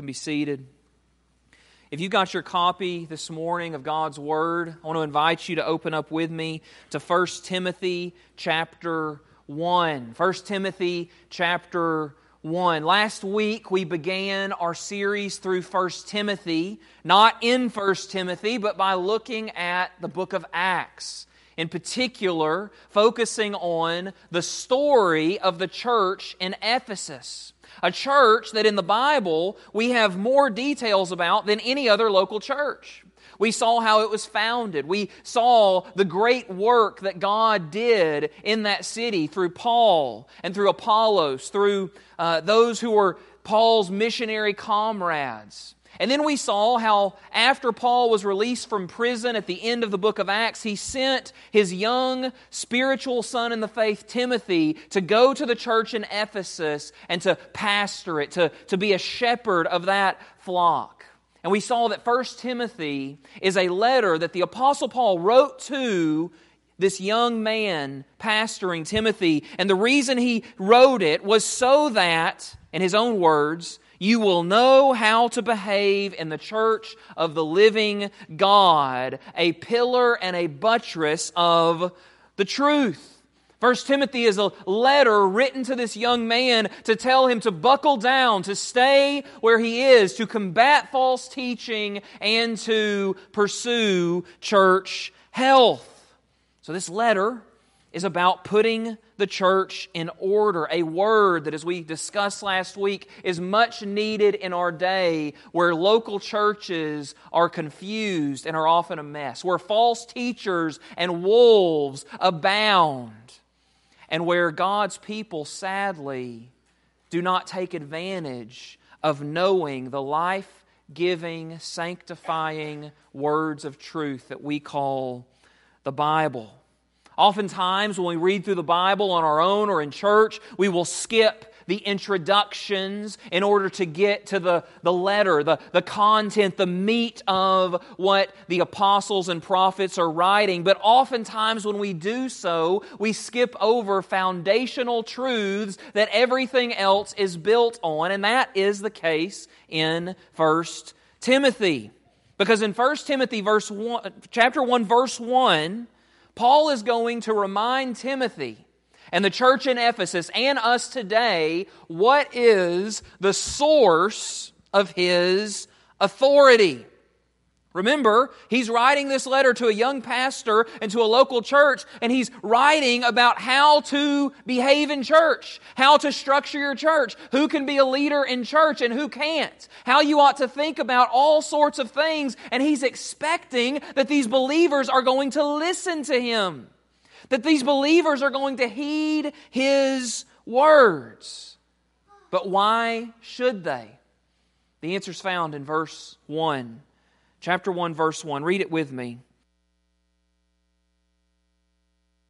can be seated. If you got your copy this morning of God's Word, I want to invite you to open up with me to 1 Timothy chapter 1. 1 Timothy chapter 1. Last week we began our series through 1 Timothy, not in 1 Timothy, but by looking at the book of Acts. In particular, focusing on the story of the church in Ephesus a church that in the Bible we have more details about than any other local church. We saw how it was founded. We saw the great work that God did in that city through Paul and through Apollos, through uh, those who were Paul's missionary comrades. And then we saw how after Paul was released from prison at the end of the book of Acts, he sent his young spiritual son in the faith, Timothy, to go to the church in Ephesus and to pastor it, to, to be a shepherd of that flock. And we saw that 1 Timothy is a letter that the Apostle Paul wrote to this young man pastoring Timothy. And the reason he wrote it was so that, in his own words, you will know how to behave in the church of the living God, a pillar and a buttress of the truth. First Timothy is a letter written to this young man to tell him to buckle down, to stay where he is, to combat false teaching, and to pursue church health. So, this letter is about putting the church in order. A word that, as we discussed last week, is much needed in our day where local churches are confused and are often a mess, where false teachers and wolves abound, and where God's people sadly do not take advantage of knowing the life giving, sanctifying words of truth that we call the Bible. Oftentimes, when we read through the Bible on our own or in church, we will skip the introductions in order to get to the, the letter, the, the content, the meat of what the apostles and prophets are writing. But oftentimes, when we do so, we skip over foundational truths that everything else is built on, and that is the case in 1 Timothy. Because in 1 Timothy verse 1, chapter 1 verse 1, Paul is going to remind Timothy and the church in Ephesus and us today what is the source of his authority. Remember, he's writing this letter to a young pastor and to a local church, and he's writing about how to behave in church, how to structure your church, who can be a leader in church and who can't, how you ought to think about all sorts of things, and he's expecting that these believers are going to listen to him, that these believers are going to heed his words. But why should they? The answer is found in verse 1 chapter 1, verse 1. Read it with me.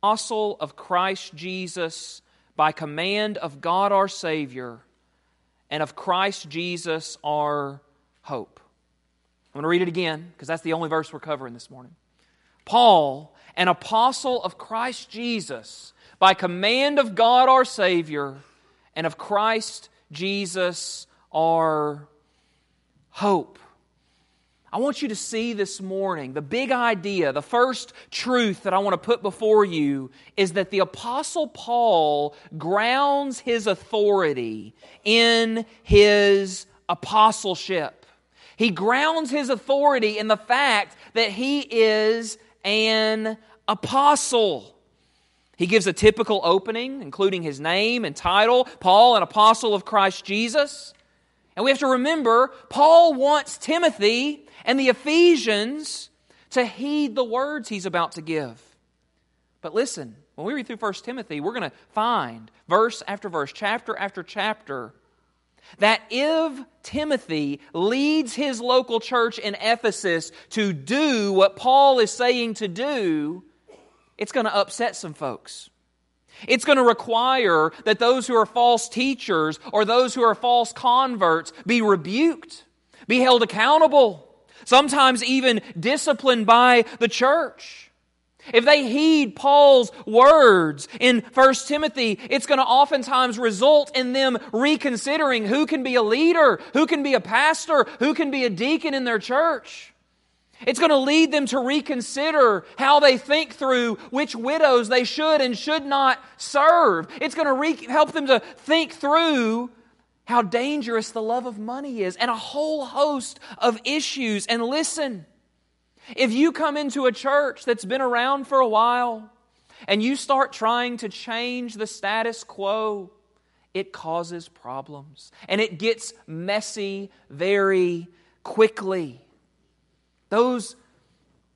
Apostle of Christ Jesus by command of God our Savior and of Christ Jesus our hope. I'm going to read it again because that's the only verse we're covering this morning. Paul, an apostle of Christ Jesus, by command of God our Savior and of Christ Jesus our hope. I want you to see this morning the big idea, the first truth that I want to put before you is that the Apostle Paul grounds his authority in his apostleship. He grounds his authority in the fact that he is an apostle. He gives a typical opening, including his name and title Paul, an apostle of Christ Jesus. And we have to remember, Paul wants Timothy and the Ephesians to heed the words he's about to give. But listen, when we read through 1 Timothy, we're going to find verse after verse, chapter after chapter, that if Timothy leads his local church in Ephesus to do what Paul is saying to do, it's going to upset some folks. It's going to require that those who are false teachers or those who are false converts be rebuked, be held accountable sometimes even disciplined by the church. If they heed Paul's words in 1 Timothy, it's going to oftentimes result in them reconsidering who can be a leader, who can be a pastor, who can be a deacon in their church. It's going to lead them to reconsider how they think through which widows they should and should not serve. It's going to re- help them to think through how dangerous the love of money is and a whole host of issues. And listen, if you come into a church that's been around for a while and you start trying to change the status quo, it causes problems and it gets messy very quickly. Those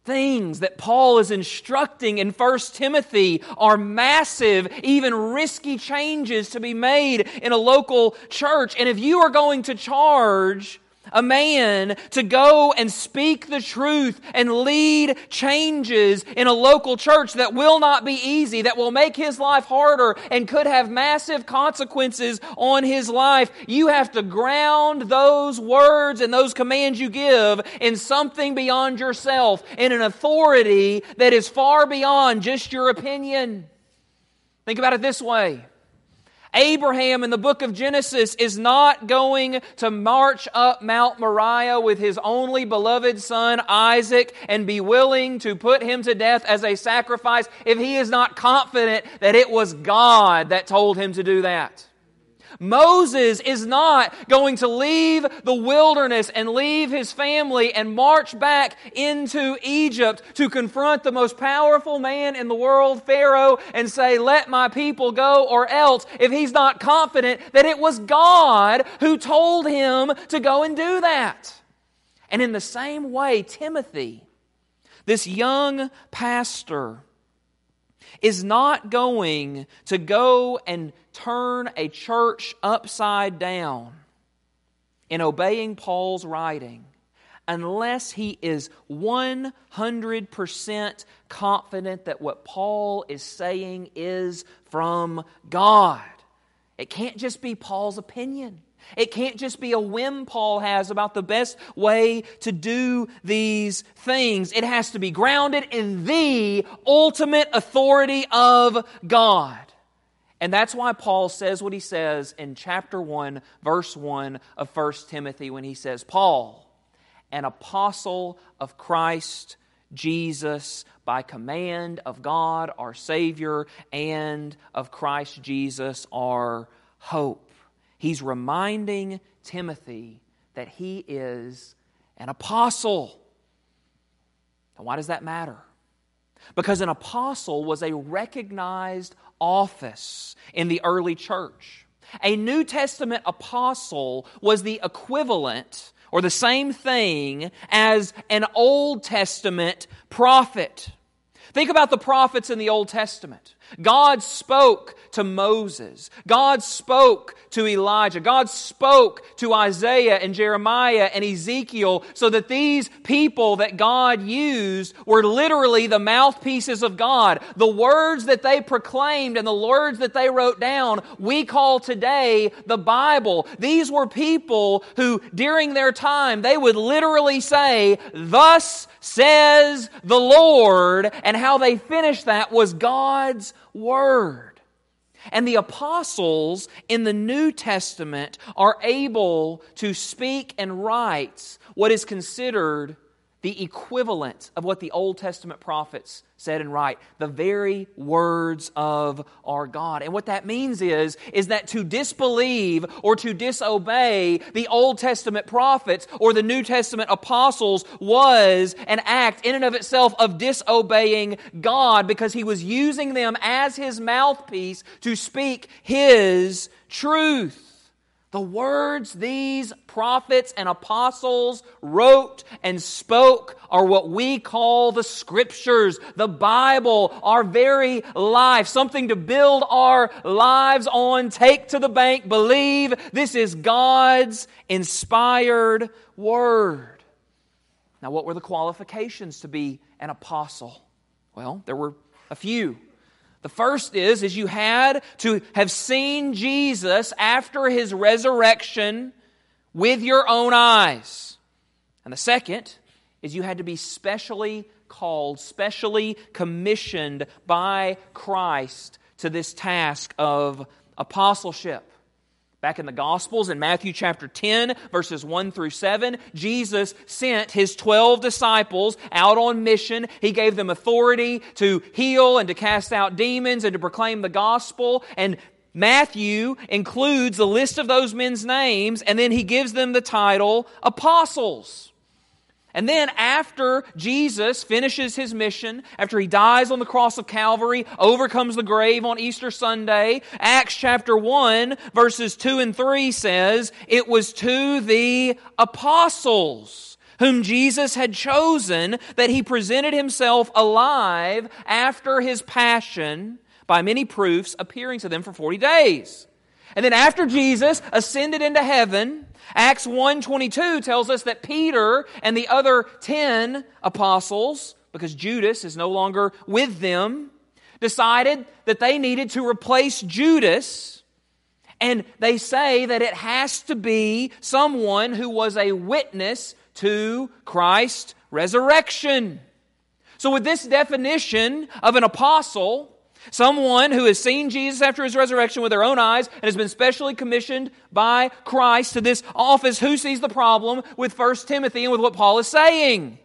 things that Paul is instructing in 1 Timothy are massive, even risky changes to be made in a local church. And if you are going to charge a man to go and speak the truth and lead changes in a local church that will not be easy, that will make his life harder and could have massive consequences on his life. You have to ground those words and those commands you give in something beyond yourself, in an authority that is far beyond just your opinion. Think about it this way. Abraham in the book of Genesis is not going to march up Mount Moriah with his only beloved son Isaac and be willing to put him to death as a sacrifice if he is not confident that it was God that told him to do that. Moses is not going to leave the wilderness and leave his family and march back into Egypt to confront the most powerful man in the world, Pharaoh, and say, Let my people go, or else, if he's not confident that it was God who told him to go and do that. And in the same way, Timothy, this young pastor, is not going to go and turn a church upside down in obeying Paul's writing unless he is 100% confident that what Paul is saying is from God. It can't just be Paul's opinion. It can't just be a whim Paul has about the best way to do these things. It has to be grounded in the ultimate authority of God. And that's why Paul says what he says in chapter 1, verse 1 of 1 Timothy when he says, Paul, an apostle of Christ Jesus by command of God our Savior and of Christ Jesus our hope. He's reminding Timothy that he is an apostle. Now, why does that matter? Because an apostle was a recognized office in the early church. A New Testament apostle was the equivalent or the same thing as an Old Testament prophet. Think about the prophets in the Old Testament. God spoke to Moses. God spoke to Elijah. God spoke to Isaiah and Jeremiah and Ezekiel so that these people that God used were literally the mouthpieces of God. The words that they proclaimed and the words that they wrote down, we call today the Bible. These were people who, during their time, they would literally say, Thus says the Lord. And how they finished that was God's Word. And the apostles in the New Testament are able to speak and write what is considered the equivalent of what the Old Testament prophets said and write, the very words of our God. And what that means is, is that to disbelieve or to disobey the Old Testament prophets or the New Testament apostles was an act in and of itself of disobeying God because he was using them as his mouthpiece to speak his truth. The words these prophets and apostles wrote and spoke are what we call the scriptures, the Bible, our very life, something to build our lives on, take to the bank, believe this is God's inspired word. Now, what were the qualifications to be an apostle? Well, there were a few. The first is, is you had to have seen Jesus after his resurrection with your own eyes. And the second is you had to be specially called, specially commissioned by Christ to this task of apostleship. Back in the Gospels, in Matthew chapter 10, verses 1 through 7, Jesus sent his 12 disciples out on mission. He gave them authority to heal and to cast out demons and to proclaim the gospel. And Matthew includes a list of those men's names, and then he gives them the title apostles. And then, after Jesus finishes his mission, after he dies on the cross of Calvary, overcomes the grave on Easter Sunday, Acts chapter 1, verses 2 and 3 says, It was to the apostles whom Jesus had chosen that he presented himself alive after his passion by many proofs, appearing to them for 40 days. And then after Jesus ascended into heaven, Acts 1:22 tells us that Peter and the other 10 apostles, because Judas is no longer with them, decided that they needed to replace Judas. And they say that it has to be someone who was a witness to Christ's resurrection. So, with this definition of an apostle, Someone who has seen Jesus after his resurrection with their own eyes and has been specially commissioned by Christ to this office. Who sees the problem with 1 Timothy and with what Paul is saying?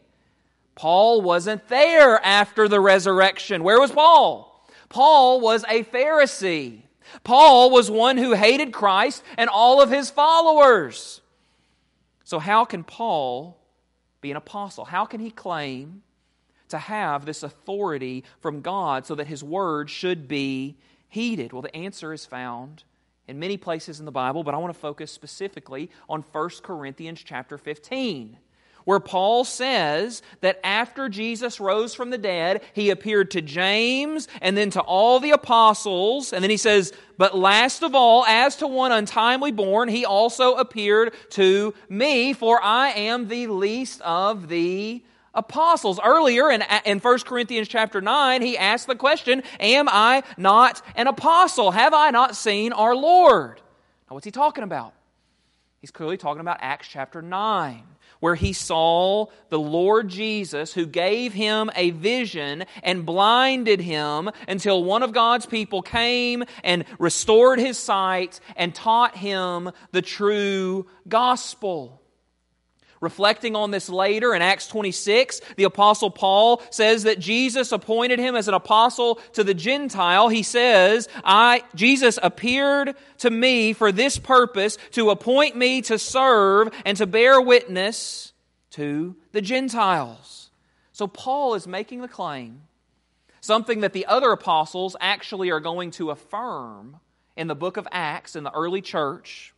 Paul wasn't there after the resurrection. Where was Paul? Paul was a Pharisee. Paul was one who hated Christ and all of his followers. So, how can Paul be an apostle? How can he claim to have this authority from God so that his word should be heeded? Well, the answer is found in many places in the Bible, but I want to focus specifically on 1 Corinthians chapter 15 where Paul says that after Jesus rose from the dead, he appeared to James and then to all the apostles. And then he says, But last of all, as to one untimely born, he also appeared to me, for I am the least of the apostles. Earlier in, in 1 Corinthians chapter 9, he asked the question, Am I not an apostle? Have I not seen our Lord? Now, what's he talking about? He's clearly talking about Acts chapter 9, where he saw the Lord Jesus who gave him a vision and blinded him until one of God's people came and restored his sight and taught him the true gospel. Reflecting on this later in Acts 26, the apostle Paul says that Jesus appointed him as an apostle to the Gentile. He says, I, Jesus appeared to me for this purpose, to appoint me to serve and to bear witness to the Gentiles. So Paul is making the claim, something that the other apostles actually are going to affirm in the book of Acts in the early church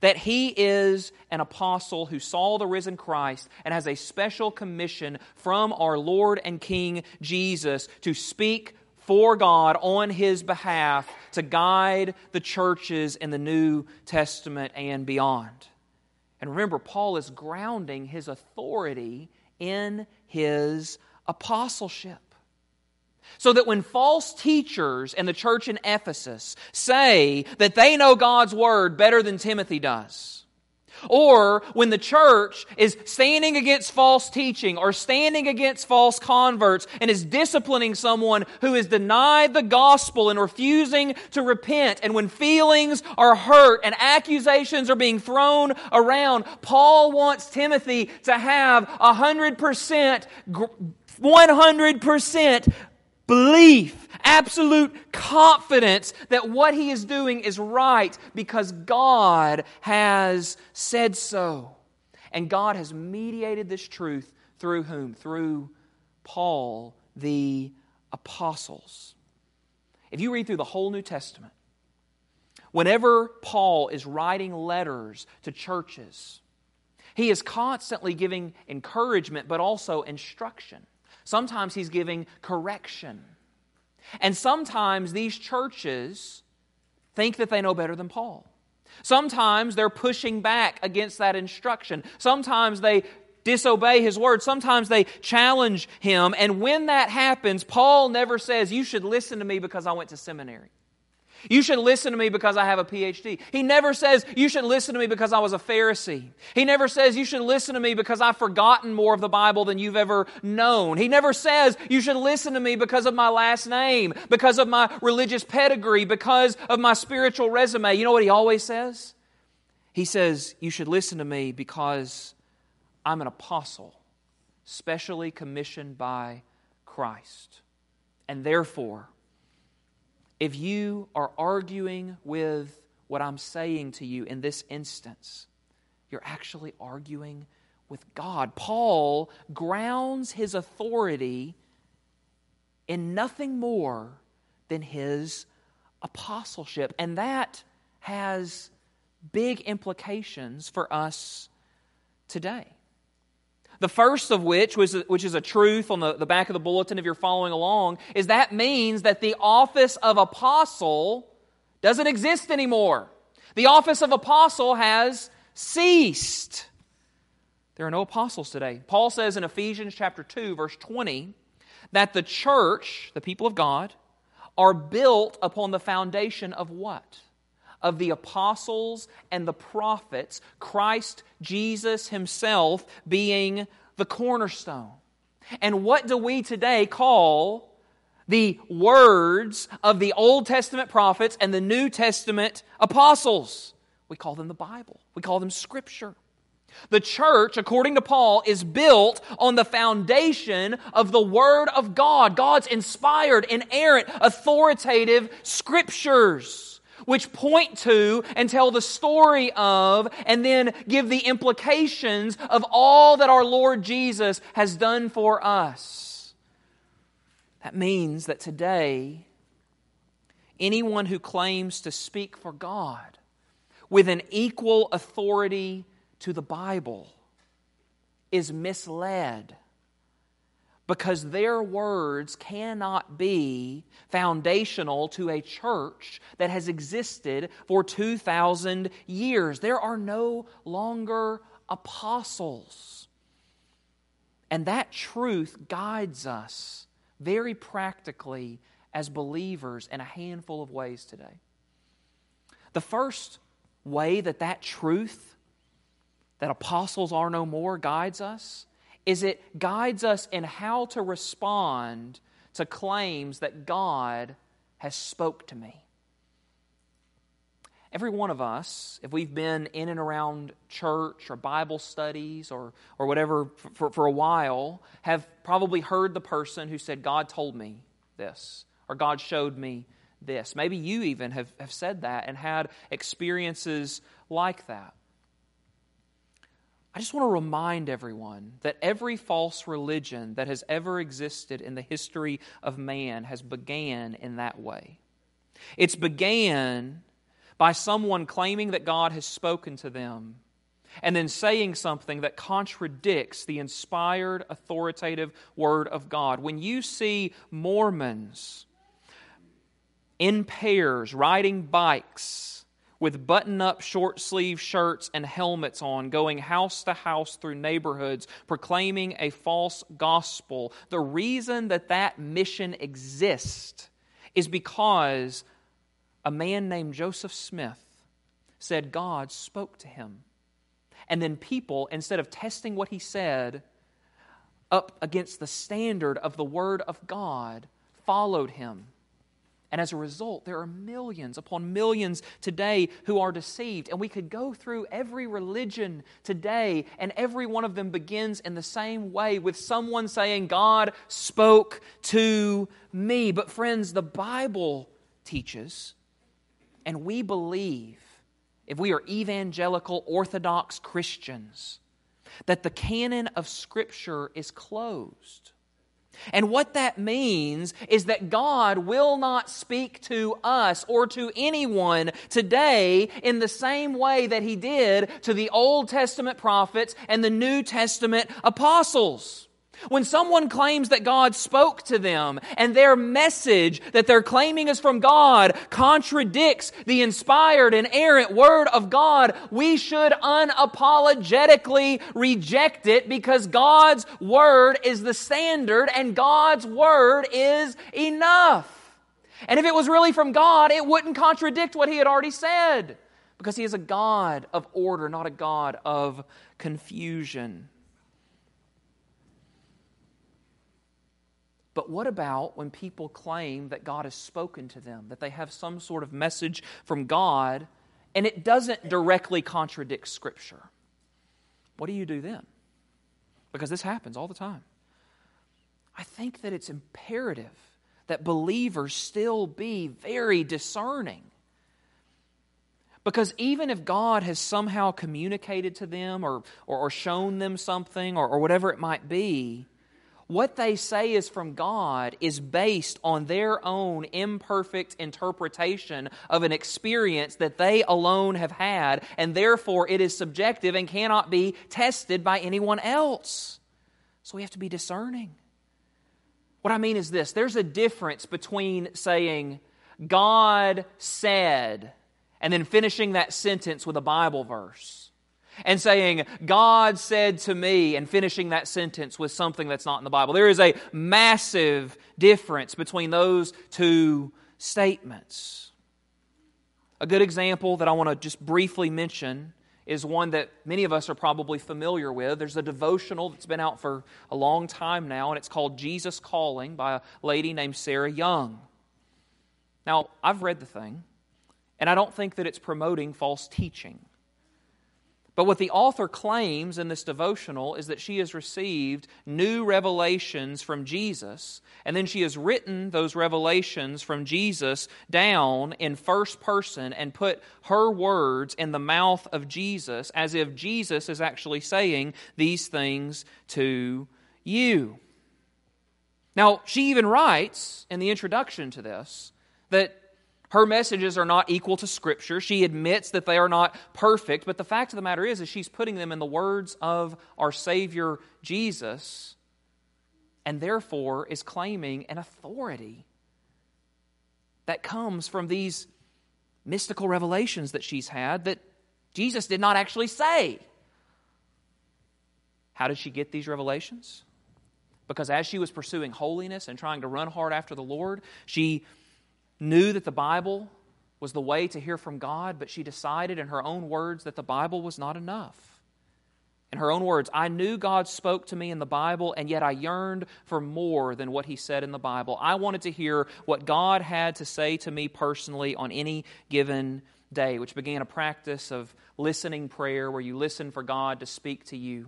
that he is an apostle who saw the risen Christ and has a special commission from our Lord and King Jesus to speak for God on his behalf to guide the churches in the New Testament and beyond. And remember, Paul is grounding his authority in his apostleship. So that when false teachers in the church in Ephesus say that they know God's word better than Timothy does, or when the church is standing against false teaching or standing against false converts and is disciplining someone who has denied the gospel and refusing to repent, and when feelings are hurt and accusations are being thrown around, Paul wants Timothy to have 100%, 100% belief, absolute confidence that what he is doing is right because God has said so. And God has mediated this truth through whom? Through Paul, the apostles. If you read through the whole New Testament, whenever Paul is writing letters to churches, he is constantly giving encouragement but also instruction. Sometimes he's giving correction. And sometimes these churches think that they know better than Paul. Sometimes they're pushing back against that instruction. Sometimes they disobey his word. Sometimes they challenge him. And when that happens, Paul never says, You should listen to me because I went to seminary. You should listen to me because I have a PhD. He never says, You should listen to me because I was a Pharisee. He never says, You should listen to me because I've forgotten more of the Bible than you've ever known. He never says, You should listen to me because of my last name, because of my religious pedigree, because of my spiritual resume. You know what he always says? He says, You should listen to me because I'm an apostle, specially commissioned by Christ. And therefore, if you are arguing with what I'm saying to you in this instance, you're actually arguing with God. Paul grounds his authority in nothing more than his apostleship. And that has big implications for us today. The first of which, which is a truth on the, the back of the bulletin if you're following along, is that means that the office of apostle doesn't exist anymore. The office of apostle has ceased. There are no apostles today. Paul says in Ephesians chapter 2 verse 20 that the church, the people of God, are built upon the foundation of what? Of the apostles and the prophets, Christ Jesus himself being the cornerstone. And what do we today call the words of the Old Testament prophets and the New Testament apostles? We call them the Bible, we call them Scripture. The church, according to Paul, is built on the foundation of the Word of God, God's inspired, inerrant, authoritative scriptures which point to and tell the story of and then give the implications of all that our Lord Jesus has done for us. That means that today, anyone who claims to speak for God with an equal authority to the Bible is misled because their words cannot be foundational to a church that has existed for 2,000 years. There are no longer apostles. And that truth guides us very practically as believers in a handful of ways today. The first way that that truth, that apostles are no more, guides us is it guides us in how to respond to claims that God has spoke to me. Every one of us, if we've been in and around church or Bible studies or, or whatever for, for a while, have probably heard the person who said, God told me this, or God showed me this. Maybe you even have, have said that and had experiences like that. I just want to remind everyone that every false religion that has ever existed in the history of man has began in that way. It's began by someone claiming that God has spoken to them and then saying something that contradicts the inspired, authoritative Word of God. When you see Mormons in pairs riding bikes, with button up short sleeve shirts and helmets on, going house to house through neighborhoods, proclaiming a false gospel. The reason that that mission exists is because a man named Joseph Smith said God spoke to him. And then people, instead of testing what he said up against the standard of the Word of God, followed him and as a result, there are millions upon millions today who are deceived. And we could go through every religion today, and every one of them begins in the same way with someone saying, God spoke to me. But, friends, the Bible teaches, and we believe, if we are evangelical, orthodox Christians, that the canon of Scripture is closed. And what that means is that God will not speak to us or to anyone today in the same way that He did to the Old Testament prophets and the New Testament apostles. When someone claims that God spoke to them and their message that they're claiming is from God contradicts the inspired inerrant Word of God, we should unapologetically reject it because God's Word is the standard and God's Word is enough. And if it was really from God, it wouldn't contradict what he had already said because he is a God of order, not a God of confusion. But what about when people claim that God has spoken to them, that they have some sort of message from God, and it doesn't directly contradict Scripture? What do you do then? Because this happens all the time. I think that it's imperative that believers still be very discerning. Because even if God has somehow communicated to them or, or, or shown them something or, or whatever it might be, what they say is from God is based on their own imperfect interpretation of an experience that they alone have had, and therefore it is subjective and cannot be tested by anyone else. So we have to be discerning. What I mean is this there's a difference between saying, God said, and then finishing that sentence with a Bible verse and saying, God said to me, and finishing that sentence with something that's not in the Bible. There is a massive difference between those two statements. A good example that I want to just briefly mention is one that many of us are probably familiar with. There's a devotional that's been out for a long time now, and it's called Jesus Calling by a lady named Sarah Young. Now, I've read the thing, and I don't think that it's promoting false teaching. But what the author claims in this devotional is that she has received new revelations from Jesus, and then she has written those revelations from Jesus down in first person and put her words in the mouth of Jesus as if Jesus is actually saying these things to you. Now, she even writes in the introduction to this that her messages are not equal to Scripture. She admits that they are not perfect, but the fact of the matter is, is she's putting them in the words of our Savior Jesus, and therefore is claiming an authority that comes from these mystical revelations that she's had that Jesus did not actually say. How did she get these revelations? Because as she was pursuing holiness and trying to run hard after the Lord, she knew that the Bible was the way to hear from God, but she decided in her own words that the Bible was not enough. In her own words, I knew God spoke to me in the Bible, and yet I yearned for more than what He said in the Bible. I wanted to hear what God had to say to me personally on any given day, which began a practice of listening prayer where you listen for God to speak to you.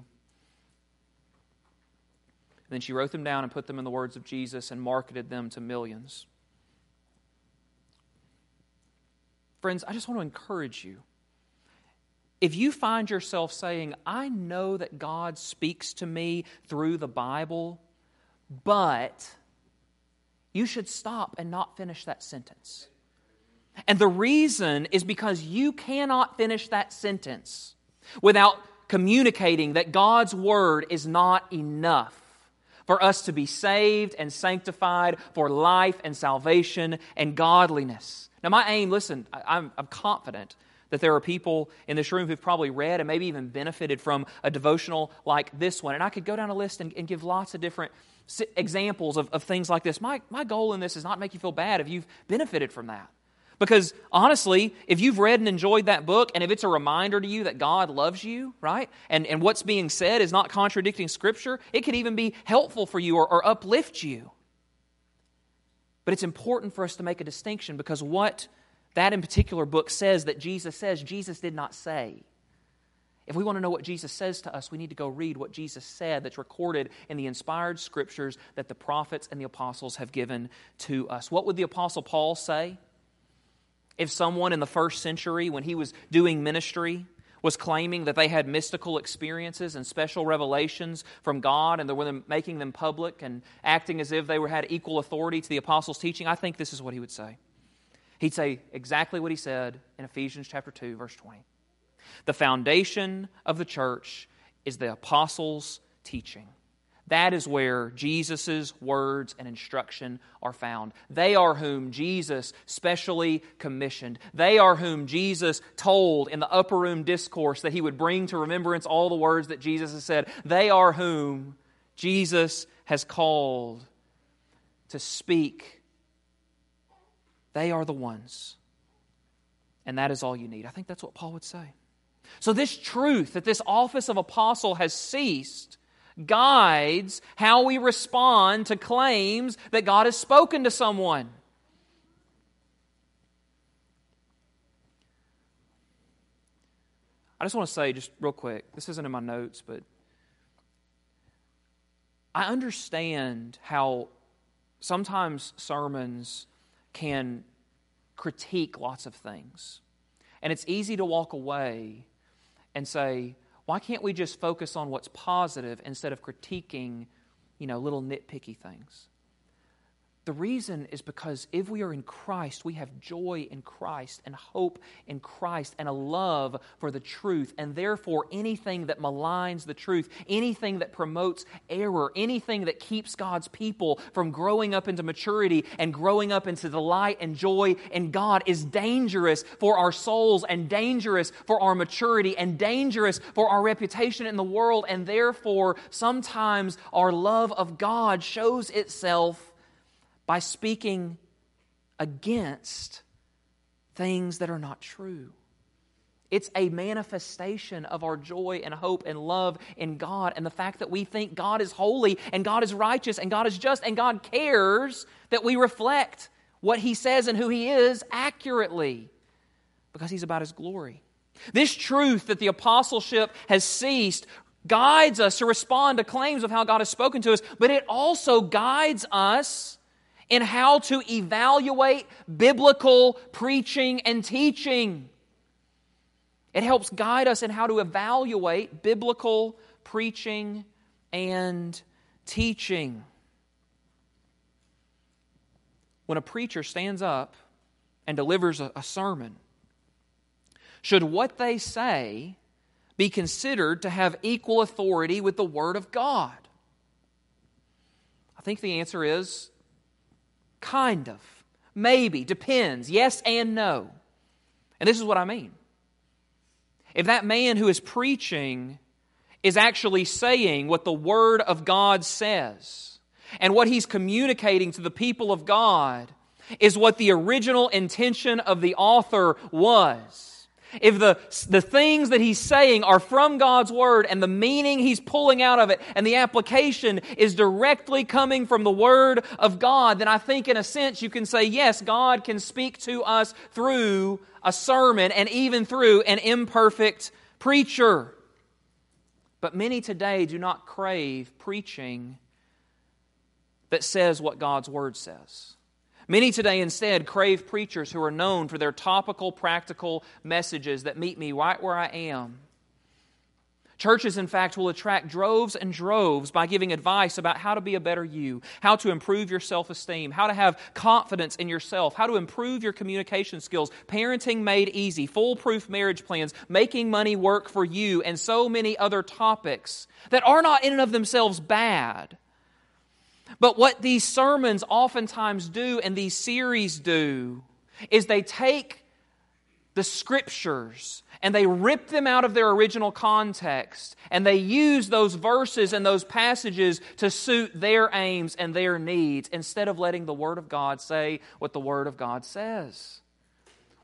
And then she wrote them down and put them in the words of Jesus and marketed them to millions. Friends, I just want to encourage you. If you find yourself saying, I know that God speaks to me through the Bible, but you should stop and not finish that sentence. And the reason is because you cannot finish that sentence without communicating that God's Word is not enough for us to be saved and sanctified for life and salvation and godliness. Now, my aim, listen, I, am I'm confident that there are people in this room who've probably read and maybe even benefited from a devotional like this one. And I could go down a list and, and give lots of different examples of, of things like this. My, my goal in this is not to make you feel bad if you've benefited from that. Because honestly, if you've read and enjoyed that book, and if it's a reminder to you that God loves you, right, and, and what's being said is not contradicting Scripture, it could even be helpful for you or, or uplift you. But it's important for us to make a distinction because what that in particular book says that Jesus says, Jesus did not say. If we want to know what Jesus says to us, we need to go read what Jesus said that's recorded in the inspired scriptures that the prophets and the apostles have given to us. What would the apostle Paul say if someone in the first century, when he was doing ministry, was claiming that they had mystical experiences and special revelations from God and they were making them public and acting as if they were, had equal authority to the apostles' teaching, I think this is what he would say. He'd say exactly what he said in Ephesians chapter 2, verse 20. The foundation of the church is the apostles' teaching. That is where Jesus' words and instruction are found. They are whom Jesus specially commissioned. They are whom Jesus told in the upper room discourse that he would bring to remembrance all the words that Jesus has said. They are whom Jesus has called to speak They are the ones. And that is all you need. I think that's what Paul would say. So, this truth that this office of apostle has ceased guides how we respond to claims that God has spoken to someone. I just want to say, just real quick, this isn't in my notes, but I understand how sometimes sermons can critique lots of things. And it's easy to walk away and say, why can't we just focus on what's positive instead of critiquing, you know, little nitpicky things? The reason is because if we are in Christ, we have joy in Christ and hope in Christ and a love for the truth. And therefore, anything that maligns the truth, anything that promotes error, anything that keeps God's people from growing up into maturity and growing up into delight and joy in God is dangerous for our souls and dangerous for our maturity and dangerous for our reputation in the world. And therefore, sometimes our love of God shows itself by speaking against things that are not true. It's a manifestation of our joy and hope and love in God and the fact that we think God is holy and God is righteous and God is just and God cares that we reflect what He says and who He is accurately because He's about His glory. This truth that the apostleship has ceased guides us to respond to claims of how God has spoken to us, but it also guides us in how to evaluate biblical preaching and teaching. It helps guide us in how to evaluate biblical preaching and teaching. When a preacher stands up and delivers a, a sermon, should what they say be considered to have equal authority with the Word of God? I think the answer is Kind of. Maybe. Depends. Yes and no. And this is what I mean. If that man who is preaching is actually saying what the Word of God says, and what he's communicating to the people of God is what the original intention of the author was if the, the things that he's saying are from God's Word and the meaning he's pulling out of it and the application is directly coming from the Word of God, then I think in a sense you can say, yes, God can speak to us through a sermon and even through an imperfect preacher. But many today do not crave preaching that says what God's Word says. Many today instead crave preachers who are known for their topical, practical messages that meet me right where I am. Churches, in fact, will attract droves and droves by giving advice about how to be a better you, how to improve your self esteem, how to have confidence in yourself, how to improve your communication skills, parenting made easy, foolproof marriage plans, making money work for you, and so many other topics that are not in and of themselves bad. But what these sermons oftentimes do and these series do is they take the scriptures and they rip them out of their original context and they use those verses and those passages to suit their aims and their needs instead of letting the Word of God say what the Word of God says.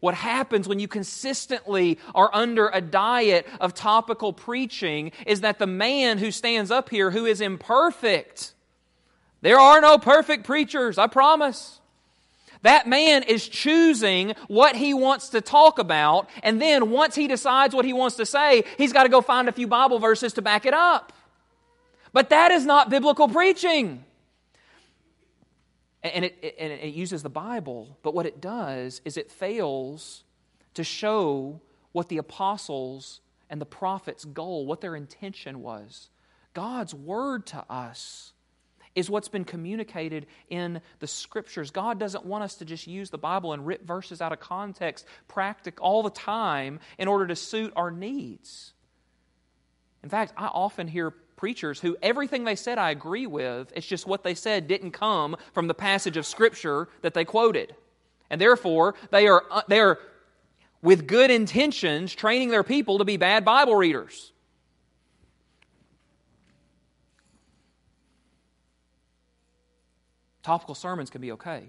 What happens when you consistently are under a diet of topical preaching is that the man who stands up here who is imperfect there are no perfect preachers, I promise. That man is choosing what he wants to talk about, and then once he decides what he wants to say, he's got to go find a few Bible verses to back it up. But that is not biblical preaching. And it, and it uses the Bible, but what it does is it fails to show what the apostles and the prophets' goal, what their intention was. God's word to us is what's been communicated in the scriptures. God doesn't want us to just use the Bible and rip verses out of context, practic all the time in order to suit our needs. In fact, I often hear preachers who everything they said I agree with, it's just what they said didn't come from the passage of scripture that they quoted. And therefore, they are, uh, they are with good intentions training their people to be bad Bible readers. Topical sermons can be okay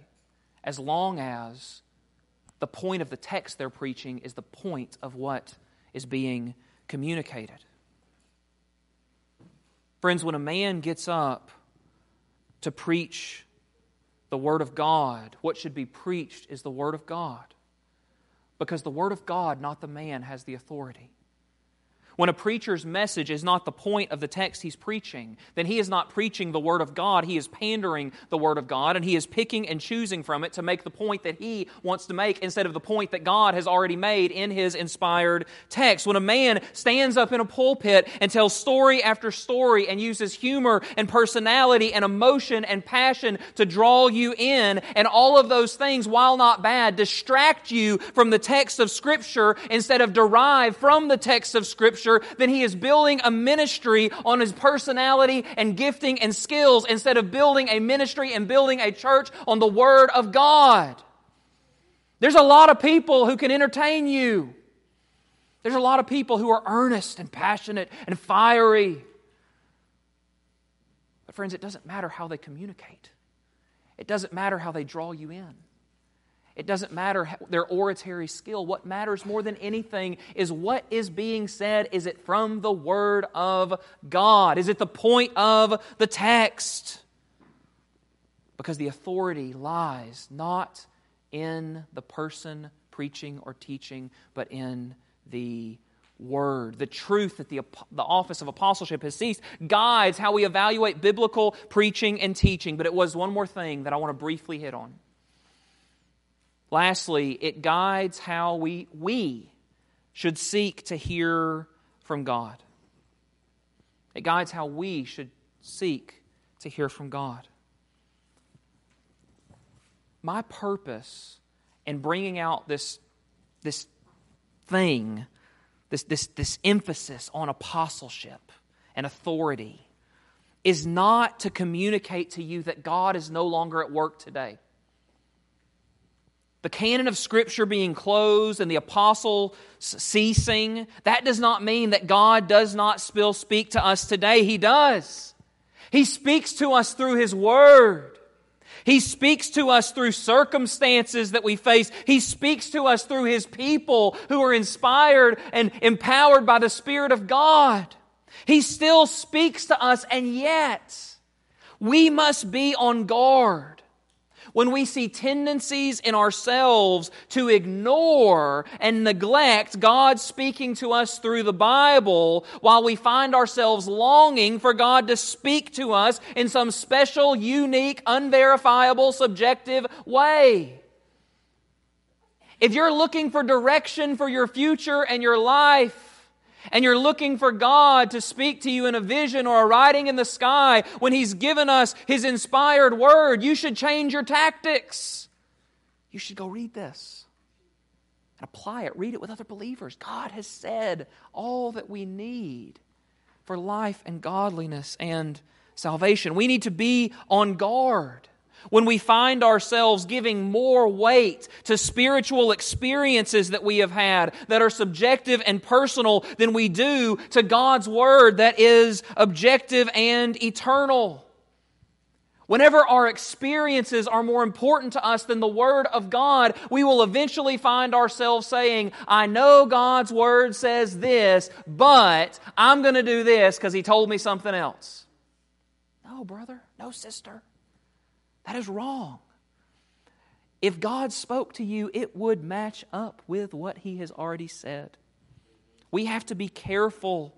as long as the point of the text they're preaching is the point of what is being communicated. Friends, when a man gets up to preach the Word of God, what should be preached is the Word of God. Because the Word of God, not the man, has the authority. When a preacher's message is not the point of the text he's preaching, then he is not preaching the Word of God. He is pandering the Word of God, and he is picking and choosing from it to make the point that he wants to make instead of the point that God has already made in his inspired text. When a man stands up in a pulpit and tells story after story and uses humor and personality and emotion and passion to draw you in, and all of those things, while not bad, distract you from the text of Scripture instead of derive from the text of Scripture Scripture, then he is building a ministry on his personality and gifting and skills instead of building a ministry and building a church on the Word of God. There's a lot of people who can entertain you. There's a lot of people who are earnest and passionate and fiery. But, friends, it doesn't matter how they communicate, it doesn't matter how they draw you in. It doesn't matter their oratory skill. What matters more than anything is what is being said. Is it from the Word of God? Is it the point of the text? Because the authority lies not in the person preaching or teaching, but in the word. The truth that the, the office of apostleship has ceased guides how we evaluate biblical preaching and teaching. But it was one more thing that I want to briefly hit on. Lastly, it guides how we, we should seek to hear from God. It guides how we should seek to hear from God. My purpose in bringing out this, this thing, this, this, this emphasis on apostleship and authority, is not to communicate to you that God is no longer at work today the canon of Scripture being closed and the apostle ceasing, that does not mean that God does not still speak to us today. He does. He speaks to us through His Word. He speaks to us through circumstances that we face. He speaks to us through His people who are inspired and empowered by the Spirit of God. He still speaks to us, and yet we must be on guard when we see tendencies in ourselves to ignore and neglect God speaking to us through the Bible, while we find ourselves longing for God to speak to us in some special, unique, unverifiable, subjective way. If you're looking for direction for your future and your life, and you're looking for God to speak to you in a vision or a writing in the sky when He's given us His inspired word, you should change your tactics. You should go read this and apply it. Read it with other believers. God has said all that we need for life and godliness and salvation. We need to be on guard when we find ourselves giving more weight to spiritual experiences that we have had that are subjective and personal than we do to God's Word that is objective and eternal. Whenever our experiences are more important to us than the Word of God, we will eventually find ourselves saying, I know God's Word says this, but I'm going to do this because He told me something else. No, brother. No, sister. That is wrong. If God spoke to you, it would match up with what He has already said. We have to be careful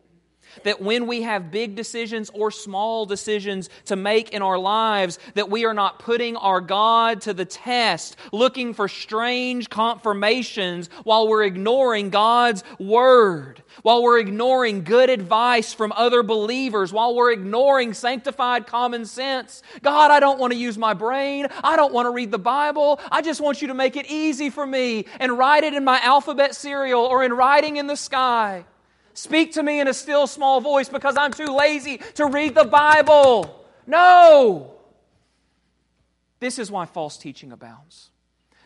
that when we have big decisions or small decisions to make in our lives, that we are not putting our God to the test, looking for strange confirmations while we're ignoring God's Word while we're ignoring good advice from other believers, while we're ignoring sanctified common sense. God, I don't want to use my brain. I don't want to read the Bible. I just want you to make it easy for me and write it in my alphabet cereal or in writing in the sky. Speak to me in a still small voice because I'm too lazy to read the Bible. No! This is why false teaching abounds.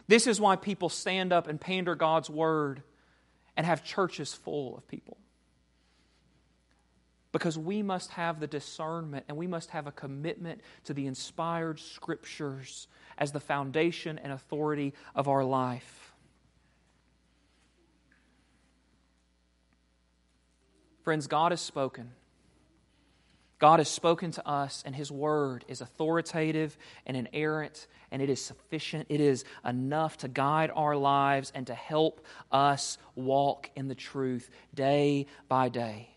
This is why people stand up and pander God's word and have churches full of people. Because we must have the discernment and we must have a commitment to the inspired scriptures as the foundation and authority of our life. Friends, God has spoken. God has spoken to us, and His word is authoritative and inerrant, and it is sufficient. It is enough to guide our lives and to help us walk in the truth day by day.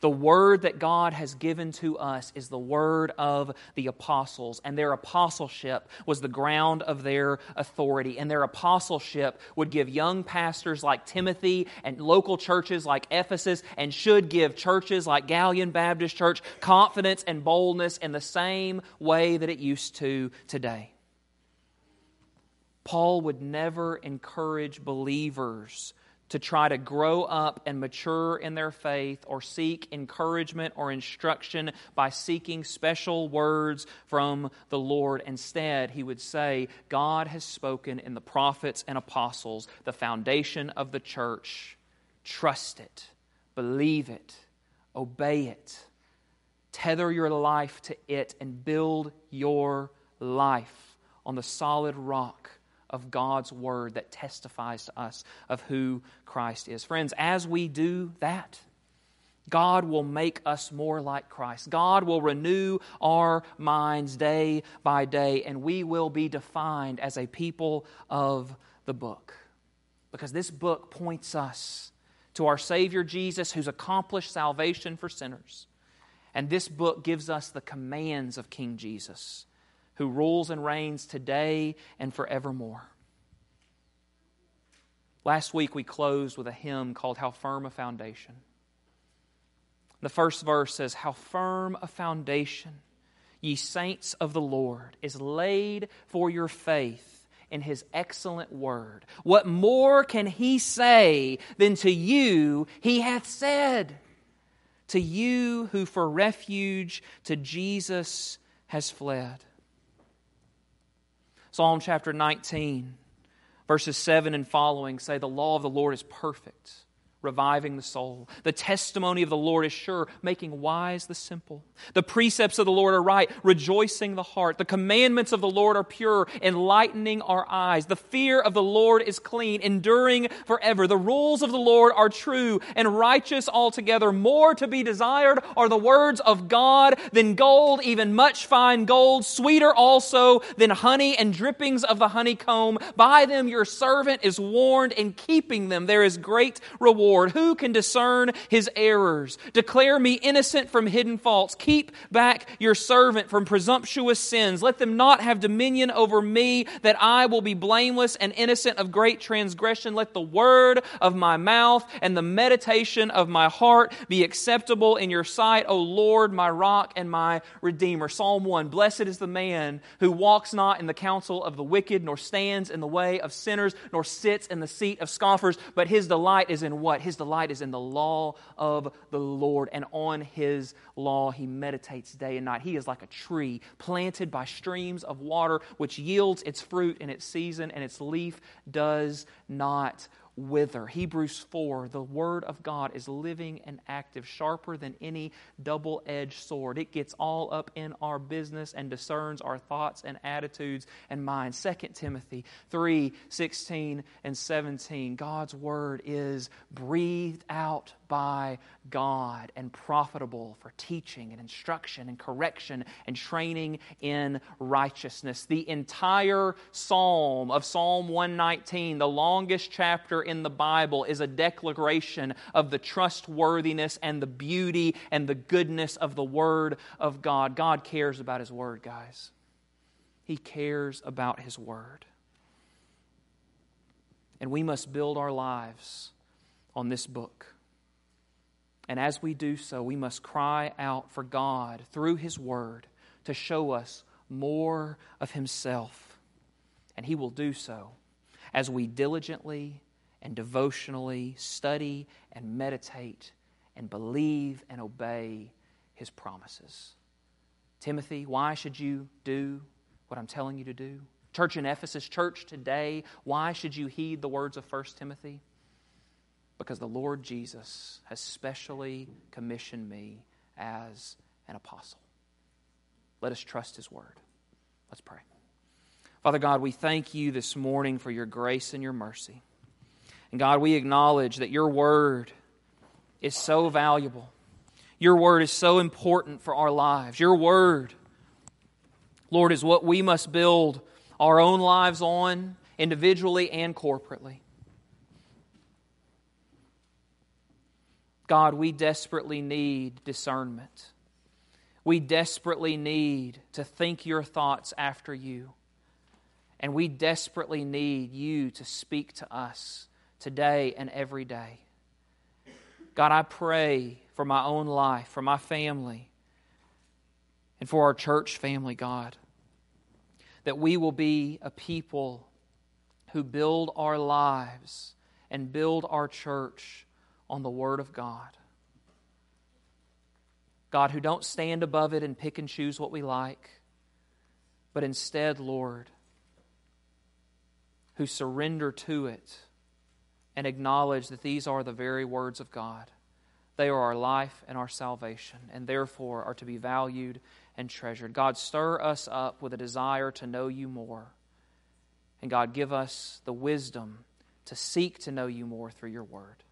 The word that God has given to us is the word of the apostles, and their apostleship was the ground of their authority. And their apostleship would give young pastors like Timothy and local churches like Ephesus, and should give churches like Galion Baptist Church confidence and boldness in the same way that it used to today. Paul would never encourage believers to try to grow up and mature in their faith or seek encouragement or instruction by seeking special words from the Lord. Instead, he would say, God has spoken in the prophets and apostles, the foundation of the church. Trust it, believe it, obey it, tether your life to it, and build your life on the solid rock of God's word that testifies to us of who Christ is. Friends, as we do that, God will make us more like Christ. God will renew our minds day by day, and we will be defined as a people of the book. Because this book points us to our Savior Jesus, who's accomplished salvation for sinners. And this book gives us the commands of King Jesus who rules and reigns today and forevermore. Last week we closed with a hymn called How Firm a Foundation. The first verse says, How firm a foundation, ye saints of the Lord, is laid for your faith in his excellent word. What more can he say than to you he hath said? To you who for refuge to Jesus has fled. Psalm chapter 19, verses 7 and following say, The law of the Lord is perfect reviving the soul. The testimony of the Lord is sure, making wise the simple. The precepts of the Lord are right, rejoicing the heart. The commandments of the Lord are pure, enlightening our eyes. The fear of the Lord is clean, enduring forever. The rules of the Lord are true and righteous altogether. More to be desired are the words of God than gold, even much fine gold, sweeter also than honey and drippings of the honeycomb. By them your servant is warned, in keeping them there is great reward. Lord? Who can discern his errors? Declare me innocent from hidden faults. Keep back your servant from presumptuous sins. Let them not have dominion over me, that I will be blameless and innocent of great transgression. Let the word of my mouth and the meditation of my heart be acceptable in your sight, O Lord, my rock and my redeemer. Psalm 1 Blessed is the man who walks not in the counsel of the wicked, nor stands in the way of sinners, nor sits in the seat of scoffers, but his delight is in what? His delight is in the law of the Lord, and on his law he meditates day and night. He is like a tree planted by streams of water, which yields its fruit in its season, and its leaf does not wither. Hebrews 4 the Word of God is living and active, sharper than any double edged sword. It gets all up in our business and discerns our thoughts and attitudes and minds. 2 Timothy 3 16 and 17. God's Word is breathed out by God and profitable for teaching and instruction and correction and training in righteousness. The entire psalm of Psalm 119, the longest chapter in the Bible, is a declaration of the trustworthiness and the beauty and the goodness of the Word of God. God cares about His Word, guys. He cares about His Word. And we must build our lives on this book. And as we do so, we must cry out for God through His Word to show us more of Himself. And He will do so as we diligently and devotionally study and meditate and believe and obey His promises. Timothy, why should you do what I'm telling you to do? Church in Ephesus, church today, why should you heed the words of 1 Timothy? Because the Lord Jesus has specially commissioned me as an apostle. Let us trust his word. Let's pray. Father God, we thank you this morning for your grace and your mercy. And God, we acknowledge that your word is so valuable. Your word is so important for our lives. Your word, Lord, is what we must build our own lives on, individually and corporately. God, we desperately need discernment. We desperately need to think your thoughts after you. And we desperately need you to speak to us today and every day. God, I pray for my own life, for my family, and for our church family, God, that we will be a people who build our lives and build our church on the Word of God. God, who don't stand above it and pick and choose what we like, but instead, Lord, who surrender to it and acknowledge that these are the very words of God. They are our life and our salvation, and therefore are to be valued and treasured. God, stir us up with a desire to know you more. And God, give us the wisdom to seek to know you more through your word.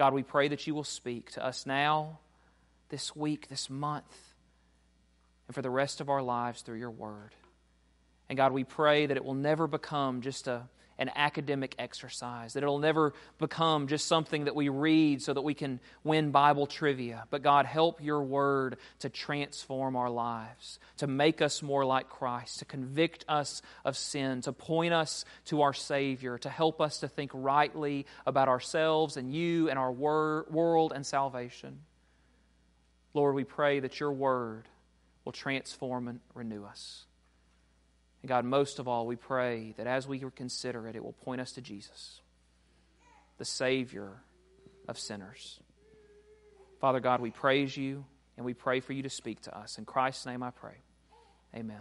God, we pray that you will speak to us now, this week, this month, and for the rest of our lives through your word. And God, we pray that it will never become just a an academic exercise, that it'll never become just something that we read so that we can win Bible trivia. But God, help your word to transform our lives, to make us more like Christ, to convict us of sin, to point us to our Savior, to help us to think rightly about ourselves and you and our wor- world and salvation. Lord, we pray that your word will transform and renew us. And God, most of all, we pray that as we consider it, it will point us to Jesus, the Savior of sinners. Father God, we praise you and we pray for you to speak to us. In Christ's name I pray. Amen.